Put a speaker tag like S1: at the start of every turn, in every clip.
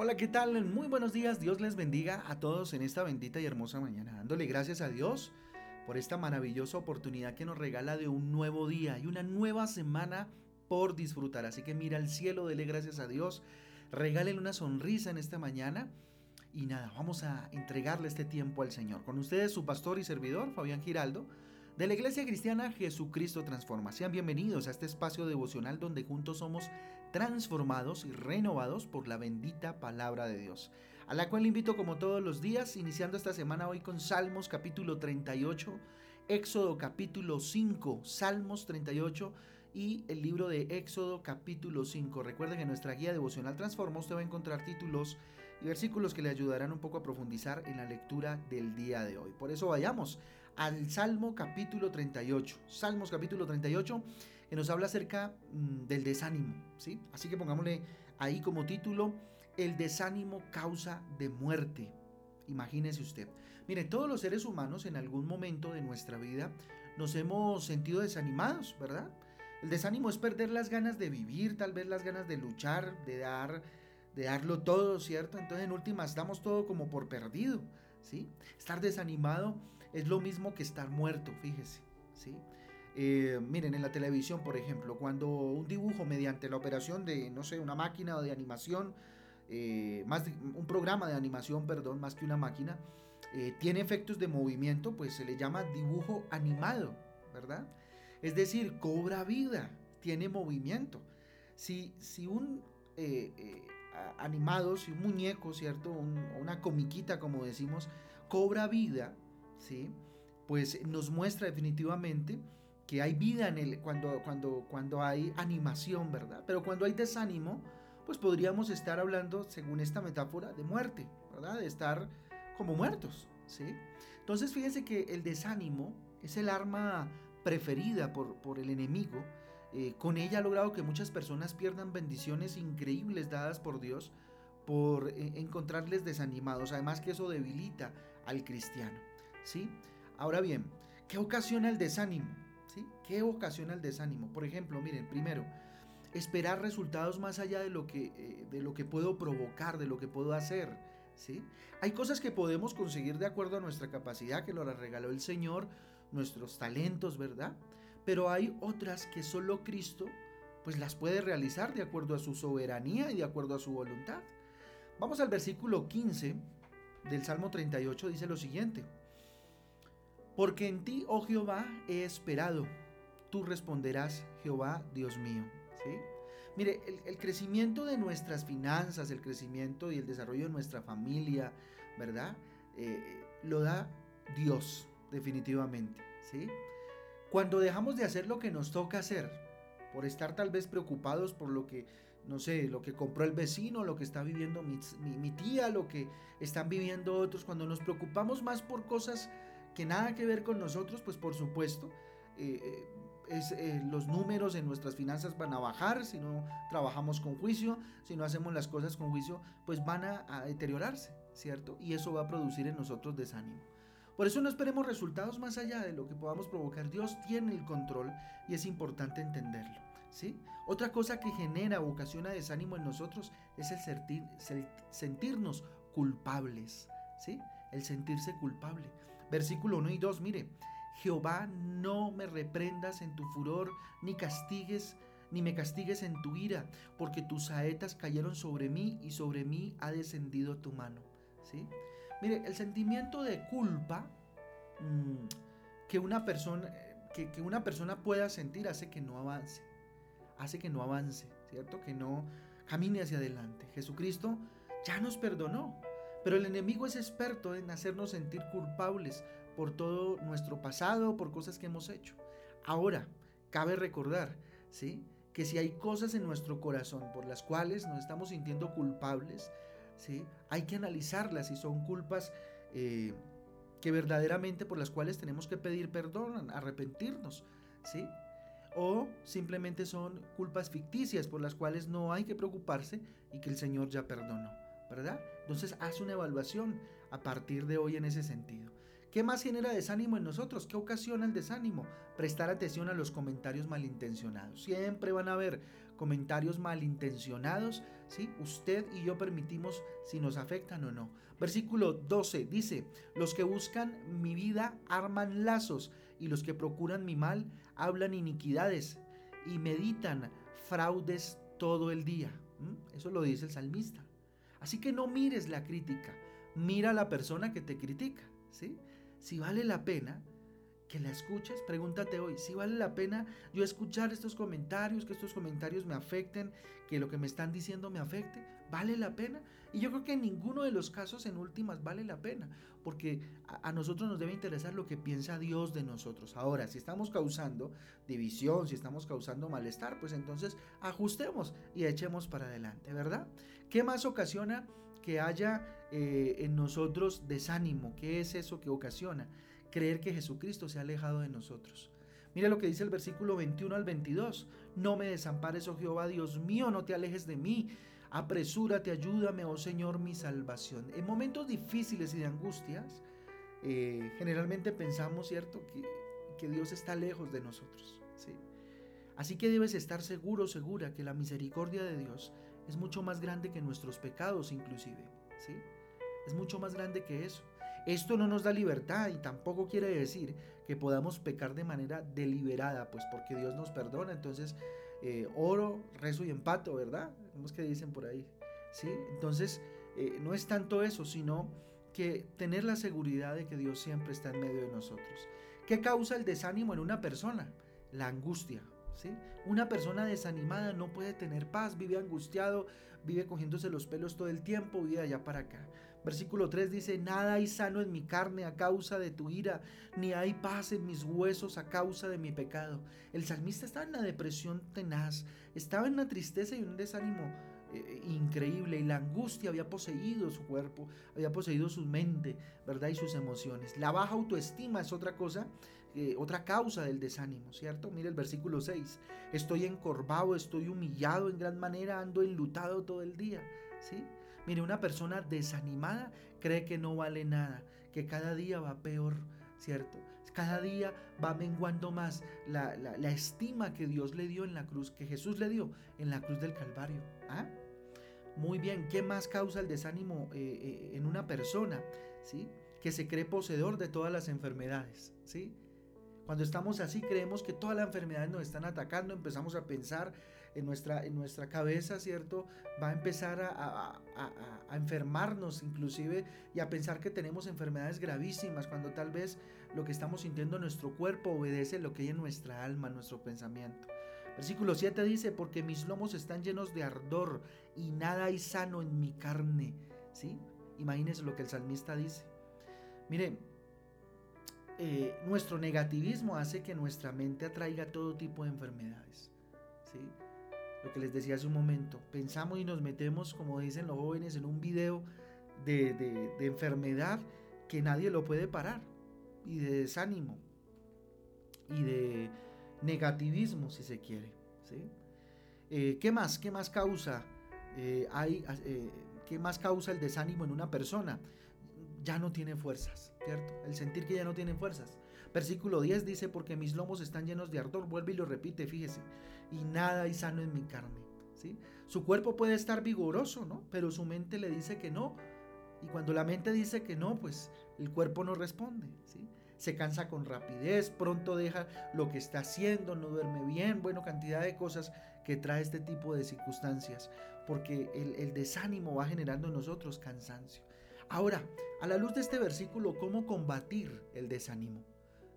S1: Hola, ¿qué tal? Muy buenos días. Dios les bendiga a todos en esta bendita y hermosa mañana. Dándole gracias a Dios por esta maravillosa oportunidad que nos regala de un nuevo día y una nueva semana por disfrutar. Así que mira al cielo, dele gracias a Dios. Regálele una sonrisa en esta mañana. Y nada, vamos a entregarle este tiempo al Señor. Con ustedes su pastor y servidor, Fabián Giraldo de la Iglesia Cristiana Jesucristo Transforma. Sean bienvenidos a este espacio devocional donde juntos somos transformados y renovados por la bendita palabra de Dios, a la cual invito como todos los días, iniciando esta semana hoy con Salmos capítulo 38, Éxodo capítulo 5, Salmos 38 y el libro de Éxodo capítulo 5. Recuerden que en nuestra guía devocional Transforma usted va a encontrar títulos y versículos que le ayudarán un poco a profundizar en la lectura del día de hoy. Por eso vayamos al Salmo capítulo 38. Salmos capítulo 38 que nos habla acerca mm, del desánimo, ¿sí? Así que pongámosle ahí como título El desánimo causa de muerte. Imagínese usted. Mire, todos los seres humanos en algún momento de nuestra vida nos hemos sentido desanimados, ¿verdad? El desánimo es perder las ganas de vivir, tal vez las ganas de luchar, de dar de darlo todo, ¿cierto? Entonces en última estamos todo como por perdido, ¿sí? Estar desanimado es lo mismo que estar muerto, fíjese, ¿sí? Eh, miren, en la televisión, por ejemplo, cuando un dibujo mediante la operación de, no sé, una máquina o de animación, eh, más un programa de animación, perdón, más que una máquina, eh, tiene efectos de movimiento, pues se le llama dibujo animado, ¿verdad? Es decir, cobra vida, tiene movimiento. Si, si un animados y un muñeco, ¿cierto? una comiquita, como decimos, cobra vida, ¿sí? Pues nos muestra definitivamente que hay vida en el, cuando, cuando, cuando hay animación, ¿verdad? Pero cuando hay desánimo, pues podríamos estar hablando, según esta metáfora, de muerte, ¿verdad? De estar como muertos, ¿sí? Entonces fíjense que el desánimo es el arma preferida por, por el enemigo eh, con ella ha logrado que muchas personas pierdan bendiciones increíbles dadas por Dios por eh, encontrarles desanimados. Además que eso debilita al cristiano. ¿Sí? Ahora bien, ¿qué ocasiona el desánimo? ¿sí? ¿Qué ocasiona el desánimo? Por ejemplo, miren, primero, esperar resultados más allá de lo que, eh, de lo que puedo provocar, de lo que puedo hacer. ¿sí? Hay cosas que podemos conseguir de acuerdo a nuestra capacidad, que nos las regaló el Señor, nuestros talentos, ¿verdad? pero hay otras que solo Cristo pues las puede realizar de acuerdo a su soberanía y de acuerdo a su voluntad. Vamos al versículo 15 del Salmo 38, dice lo siguiente. Porque en ti, oh Jehová, he esperado. Tú responderás, Jehová, Dios mío. ¿Sí? Mire, el, crecimiento de nuestras finanzas, el crecimiento y el desarrollo de nuestra familia, ¿verdad? Eh, lo da Dios, definitivamente. ¿Sí? Cuando dejamos de hacer lo que nos toca hacer, por estar tal vez preocupados por lo que, no sé, lo que compró el vecino, lo que está viviendo mi, tía, lo que están viviendo otros, cuando nos preocupamos más por cosas que nada que ver con nosotros, pues por supuesto, eh, eh, es, eh, los números en nuestras finanzas van a bajar si no trabajamos con juicio, si no hacemos las cosas con juicio, pues van a deteriorarse, ¿cierto? Y eso va a producir en nosotros desánimo. Por eso no esperemos resultados más allá de lo que podamos provocar. Dios tiene el control y es importante entenderlo. ¿sí? Otra cosa que genera o ocasiona desánimo en nosotros es el, sentirnos culpables. ¿sí? El sentirse culpable. Versículo 1 y 2, mire. Jehová, no me reprendas en tu furor, ni castigues ni me castigues en tu ira, porque tus saetas cayeron sobre mí y sobre mí ha descendido tu mano. ¿sí? Mire, el sentimiento de culpa mm, que, una persona, que, una persona pueda sentir hace que no avance, hace que no avance, ¿cierto? Que no camine hacia adelante. Jesucristo ya nos perdonó, pero el enemigo es experto en hacernos sentir culpables por todo nuestro pasado, por cosas que hemos hecho. Ahora, cabe recordar, ¿sí? Que si hay cosas en nuestro corazón por las cuales nos estamos sintiendo culpables, hay que analizarlas si son culpas eh, que verdaderamente por las cuales tenemos que pedir perdón, arrepentirnos, ¿sí? O simplemente son culpas ficticias por las cuales no hay que preocuparse y que el Señor ya perdonó. ¿Verdad? Entonces haz una evaluación a partir de hoy en ese sentido. ¿Qué más genera desánimo en nosotros? ¿Qué ocasiona el desánimo? Prestar atención a los comentarios malintencionados. Siempre van a haber comentarios malintencionados, ¿sí? Usted y yo permitimos si nos afectan o no. Versículo 12 dice, los que buscan mi vida arman lazos y los que procuran mi mal hablan iniquidades y meditan fraudes todo el día. Eso lo dice el salmista. Así que no mires la crítica, mira a la persona que te critica, ¿sí? Si vale la pena que la escuches, pregúntate hoy, si vale la pena yo escuchar estos comentarios, que estos comentarios me afecten, que lo que me están diciendo me afecte, ¿vale la pena? Y yo creo que en ninguno de los casos en últimas vale la pena, porque a, nosotros nos debe interesar lo que piensa Dios de nosotros. Ahora, si estamos causando división, si estamos causando malestar, pues entonces ajustemos y echemos para adelante, ¿verdad? ¿Qué más ocasiona que haya eh, en nosotros desánimo? ¿Qué es eso que ocasiona? Creer que Jesucristo se ha alejado de nosotros. Mire lo que dice el versículo 21 al 22. No me desampares, oh Jehová, Dios mío, no te alejes de mí. Apresúrate, ayúdame, oh Señor, mi salvación. En momentos difíciles y de angustias, eh, generalmente pensamos, ¿cierto?, que, que, Dios está lejos de nosotros. ¿sí? Así que debes estar seguro, segura, que la misericordia de Dios es mucho más grande que nuestros pecados inclusive. ¿sí? Es mucho más grande que eso. Esto no nos da libertad y tampoco quiere decir que podamos pecar de manera deliberada, pues porque Dios nos perdona. Entonces, eh, oro, rezo y empato, ¿verdad? es que dicen por ahí. ¿sí? Entonces, eh, no es tanto eso, sino que tener la seguridad de que Dios siempre está en medio de nosotros. ¿Qué causa el desánimo en una persona? La angustia. Una persona desanimada no puede tener paz, vive angustiado, vive cogiéndose los pelos todo el tiempo, vive allá para acá. Versículo 3 dice, nada hay sano en mi carne a causa de tu ira, ni hay paz en mis huesos a causa de mi pecado. El salmista estaba en una depresión tenaz, estaba en una tristeza y un desánimo eh, increíble y la angustia había poseído su cuerpo, había poseído su mente, ¿verdad? Y sus emociones. La baja autoestima es otra cosa, otra causa del desánimo, ¿cierto? Mire el versículo 6, estoy encorvado, estoy humillado en gran manera, ando enlutado todo el día, ¿sí? Mire, una persona desanimada cree que no vale nada, que cada día va peor, ¿cierto? Cada día va menguando más la, estima que Dios le dio en la cruz, que Jesús le dio en la cruz del Calvario. ¿Ah? Muy bien, ¿qué más causa el desánimo eh, eh, en una persona? ¿Sí? Que se cree poseedor de todas las enfermedades. ¿Sí? Cuando estamos así creemos que todas las enfermedades nos están atacando, empezamos a pensar en nuestra, en nuestra cabeza, ¿cierto? Va a empezar a, enfermarnos inclusive y a pensar que tenemos enfermedades gravísimas cuando tal vez lo que estamos sintiendo en nuestro cuerpo obedece lo que hay en nuestra alma, en nuestro pensamiento. Versículo 7 dice, porque mis lomos están llenos de ardor y nada hay sano en mi carne. ¿Sí? Imagínense lo que el salmista dice. Mire, eh, nuestro negativismo hace que nuestra mente atraiga todo tipo de enfermedades. ¿sí? Lo que les decía hace un momento, pensamos y nos metemos, como dicen los jóvenes, en un video de, enfermedad que nadie lo puede parar, y de desánimo, y de negativismo, si se quiere. Eh, ¿Qué más? ¿Qué más causa? Eh, hay, ¿Qué más causa el desánimo en una persona? Ya no tiene fuerzas el sentir que ya no tienen fuerzas. Versículo 10 dice, porque mis lomos están llenos de ardor, vuelve y lo repite, fíjese, y nada hay sano en mi carne. ¿sí? Su cuerpo puede estar vigoroso, ¿no? Pero su mente le dice que no. Y cuando la mente dice que no, pues el cuerpo no responde, ¿sí? Se cansa con rapidez, pronto deja lo que está haciendo, no duerme bien, bueno, cantidad de cosas que trae este tipo de circunstancias, porque el, el desánimo va generando en nosotros cansancio. Ahora, a la luz de este versículo, ¿cómo combatir el desánimo?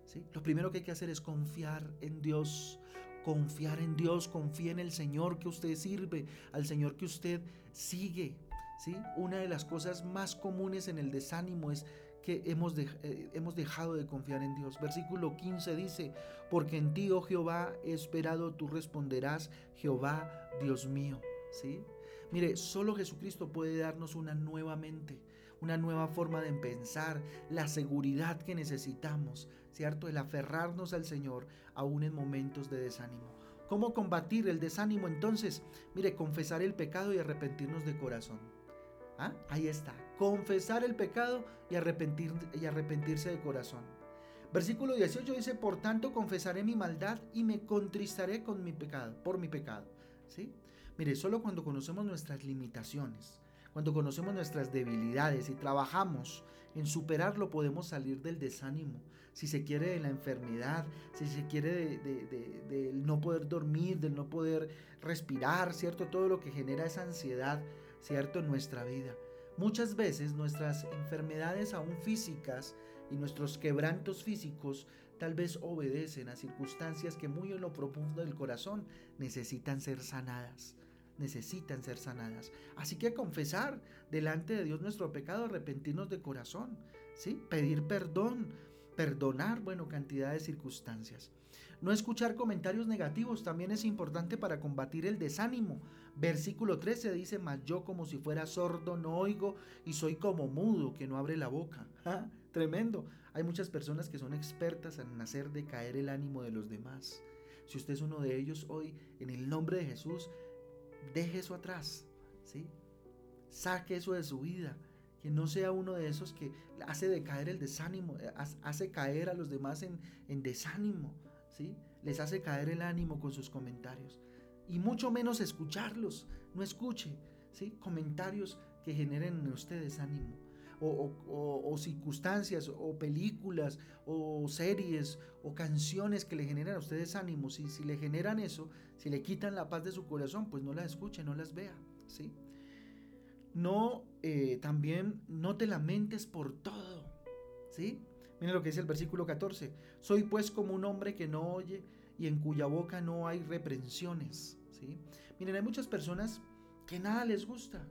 S1: ¿Sí? Lo primero que hay que hacer es confiar en Dios, confiar en Dios, confía en el Señor que usted sirve, al Señor que usted sigue. ¿sí? Una de las cosas más comunes en el desánimo es que hemos, eh, hemos dejado de confiar en Dios. Versículo 15 dice, porque en ti, oh Jehová, he esperado, tú responderás, Jehová, Dios mío. ¿sí? Mire, solo Jesucristo puede darnos una nueva mente una nueva forma de pensar, la seguridad que necesitamos, ¿cierto? El aferrarnos al Señor aún en momentos de desánimo. ¿Cómo combatir el desánimo entonces? Mire, confesar el pecado y arrepentirnos de corazón. ¿Ah? Ahí está, confesar el pecado y, arrepentir, y arrepentirse de corazón. Versículo 18 dice, por tanto confesaré mi maldad y me contristaré con mi pecado, por mi pecado. ¿sí? Mire, solo cuando conocemos nuestras limitaciones, cuando conocemos nuestras debilidades y trabajamos en superarlo podemos salir del desánimo, si se quiere de la enfermedad, si se quiere del de, no poder dormir, del no poder respirar, ¿cierto? Todo lo que genera esa ansiedad, ¿cierto? En nuestra vida. Muchas veces nuestras enfermedades aún físicas y nuestros quebrantos físicos tal vez obedecen a circunstancias que muy en lo profundo del corazón necesitan ser sanadas necesitan ser sanadas. Así que confesar delante de Dios nuestro pecado, arrepentirnos de corazón, ¿sí? Pedir perdón, perdonar, bueno, cantidad de circunstancias. No escuchar comentarios negativos también es importante para combatir el desánimo. Versículo 13 dice, mas yo como si fuera sordo no oigo y soy como mudo que no abre la boca. Ah, tremendo. Hay muchas personas que son expertas en hacer decaer el ánimo de los demás. Si usted es uno de ellos hoy, en el nombre de Jesús, deje eso atrás, ¿sí? Saque eso de su vida que no sea uno de esos que hace decaer el desánimo, eh, hace caer a los demás en, en desánimo, ¿sí? Les hace caer el ánimo con sus comentarios. Y mucho menos escucharlos, no escuche, ¿sí? Comentarios que generen en usted desánimo. O, circunstancias, o películas, o series, o canciones que le generan a usted desánimo. Si, si le generan eso, si le quitan la paz de su corazón, pues no las escuche, no las vea, ¿sí? no eh, también no te lamentes por todo. ¿Sí? Miren lo que dice el versículo 14. Soy pues como un hombre que no oye y en cuya boca no hay reprensiones. ¿Sí? Miren, hay muchas personas que nada les gusta,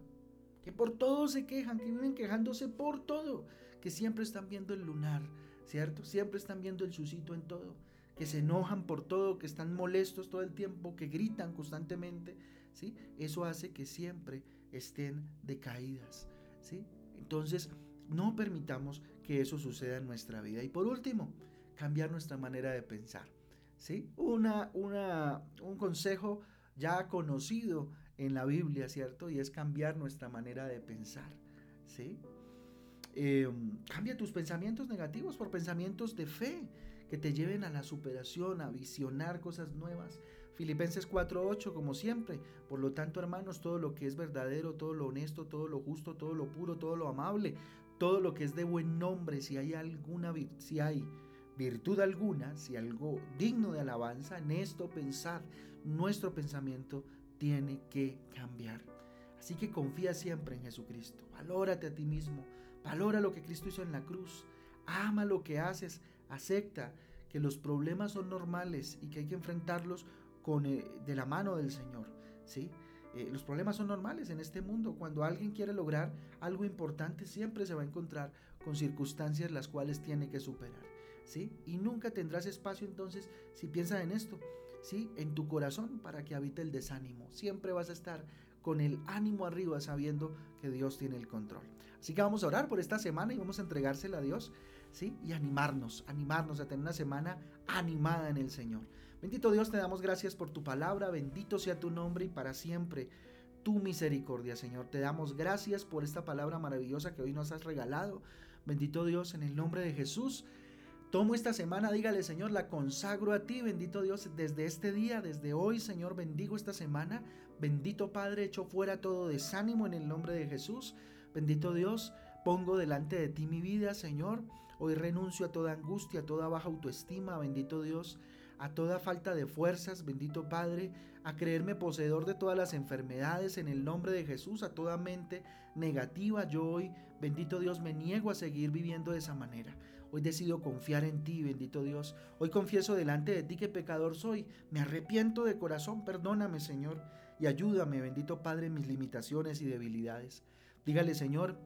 S1: que por todo se quejan, que viven quejándose por todo, que siempre están viendo el lunar, ¿cierto? Siempre están viendo el susito en todo, que se enojan por todo, que están molestos todo el tiempo, que gritan constantemente, ¿sí? Eso hace que siempre estén decaídas. ¿sí? Entonces, no permitamos que eso suceda en nuestra vida. Y por último, cambiar nuestra manera de pensar. ¿sí? Una, una, un consejo ya conocido en la Biblia, ¿cierto? Y es cambiar nuestra manera de pensar. ¿sí? Em, cambia tus pensamientos negativos por pensamientos de fe que te lleven a la superación, a visionar cosas nuevas, Filipenses 4:8, como siempre. Por lo tanto, hermanos, todo lo que es verdadero, todo lo honesto, todo lo justo, todo lo puro, todo lo amable, todo lo que es de buen nombre, si hay alguna si hay virtud alguna, si algo digno de alabanza, en esto pensar, nuestro pensamiento tiene que cambiar. Así que confía siempre en Jesucristo. Valórate a ti mismo. Valora lo que Cristo hizo en la cruz. Ama lo que haces. Acepta que los problemas son normales y que hay que enfrentarlos con, eh, de la mano del Señor. ¿sí? Eh, los problemas son normales en este mundo. Cuando alguien quiere lograr algo importante, siempre se va a encontrar con circunstancias las cuales tiene que superar. ¿sí? Y nunca tendrás espacio entonces, si piensas en esto, ¿sí? en tu corazón para que habite el desánimo. Siempre vas a estar con el ánimo arriba sabiendo que Dios tiene el control. Así que vamos a orar por esta semana y vamos a entregársela a Dios, ¿sí? Y animarnos, animarnos a tener una semana animada en el Señor. Bendito Dios, te damos gracias por tu palabra, bendito sea tu nombre y para siempre tu misericordia, Señor. Te damos gracias por esta palabra maravillosa que hoy nos has regalado. Bendito Dios, en el nombre de Jesús. Tomo esta semana, dígale Señor, la consagro a ti, bendito Dios, desde este día, desde hoy, Señor, bendigo esta semana. Bendito Padre, echo fuera todo desánimo en el nombre de Jesús. Bendito Dios, pongo delante de ti mi vida, Señor. Hoy renuncio a toda angustia, a toda baja autoestima, bendito Dios a toda falta de fuerzas, bendito Padre, a creerme poseedor de todas las enfermedades en el nombre de Jesús, a toda mente negativa. Yo hoy, bendito Dios, me niego a seguir viviendo de esa manera. Hoy decido confiar en ti, bendito Dios. Hoy confieso delante de ti que pecador soy. Me arrepiento de corazón, perdóname, Señor, y ayúdame, bendito Padre, mis limitaciones y debilidades. Dígale, Señor,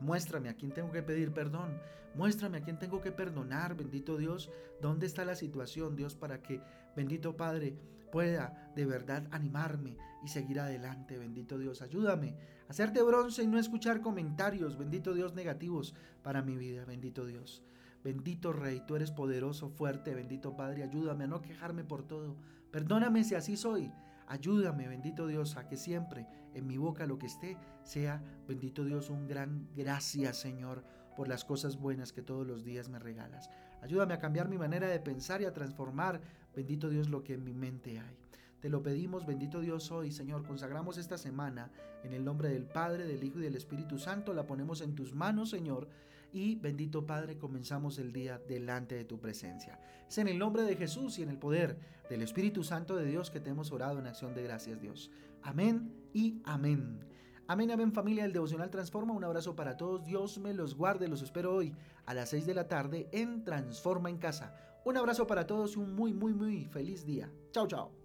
S1: Muéstrame a quién tengo que pedir perdón. Muéstrame a quién tengo que perdonar, bendito Dios. ¿Dónde está la situación, Dios, para que, bendito Padre, pueda de verdad animarme y seguir adelante, bendito Dios. Ayúdame hacerte bronce y no escuchar comentarios, bendito Dios, negativos para mi vida, bendito Dios. Bendito Rey, tú eres poderoso, fuerte, bendito Padre. Ayúdame a no quejarme por todo. Perdóname si así soy. Ayúdame, bendito Dios, a que siempre en mi boca lo que esté sea, bendito Dios, un gran gracias, Señor, por las cosas buenas que todos los días me regalas. Ayúdame a cambiar mi manera de pensar y a transformar, bendito Dios, lo que en mi mente hay. Te lo pedimos, bendito Dios, hoy, Señor. Consagramos esta semana en el nombre del Padre, del Hijo y del Espíritu Santo. La ponemos en tus manos, Señor. Y bendito Padre, comenzamos el día delante de tu presencia. Es en el nombre de Jesús y en el poder del Espíritu Santo de Dios que te hemos orado en acción de gracias, Dios. Amén y amén. Amén, amén familia, el devocional transforma. Un abrazo para todos. Dios me los guarde. Los espero hoy a las 6 de la tarde en Transforma en Casa. Un abrazo para todos y un muy, muy, muy feliz día. Chao, chao.